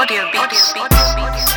Audio Beats.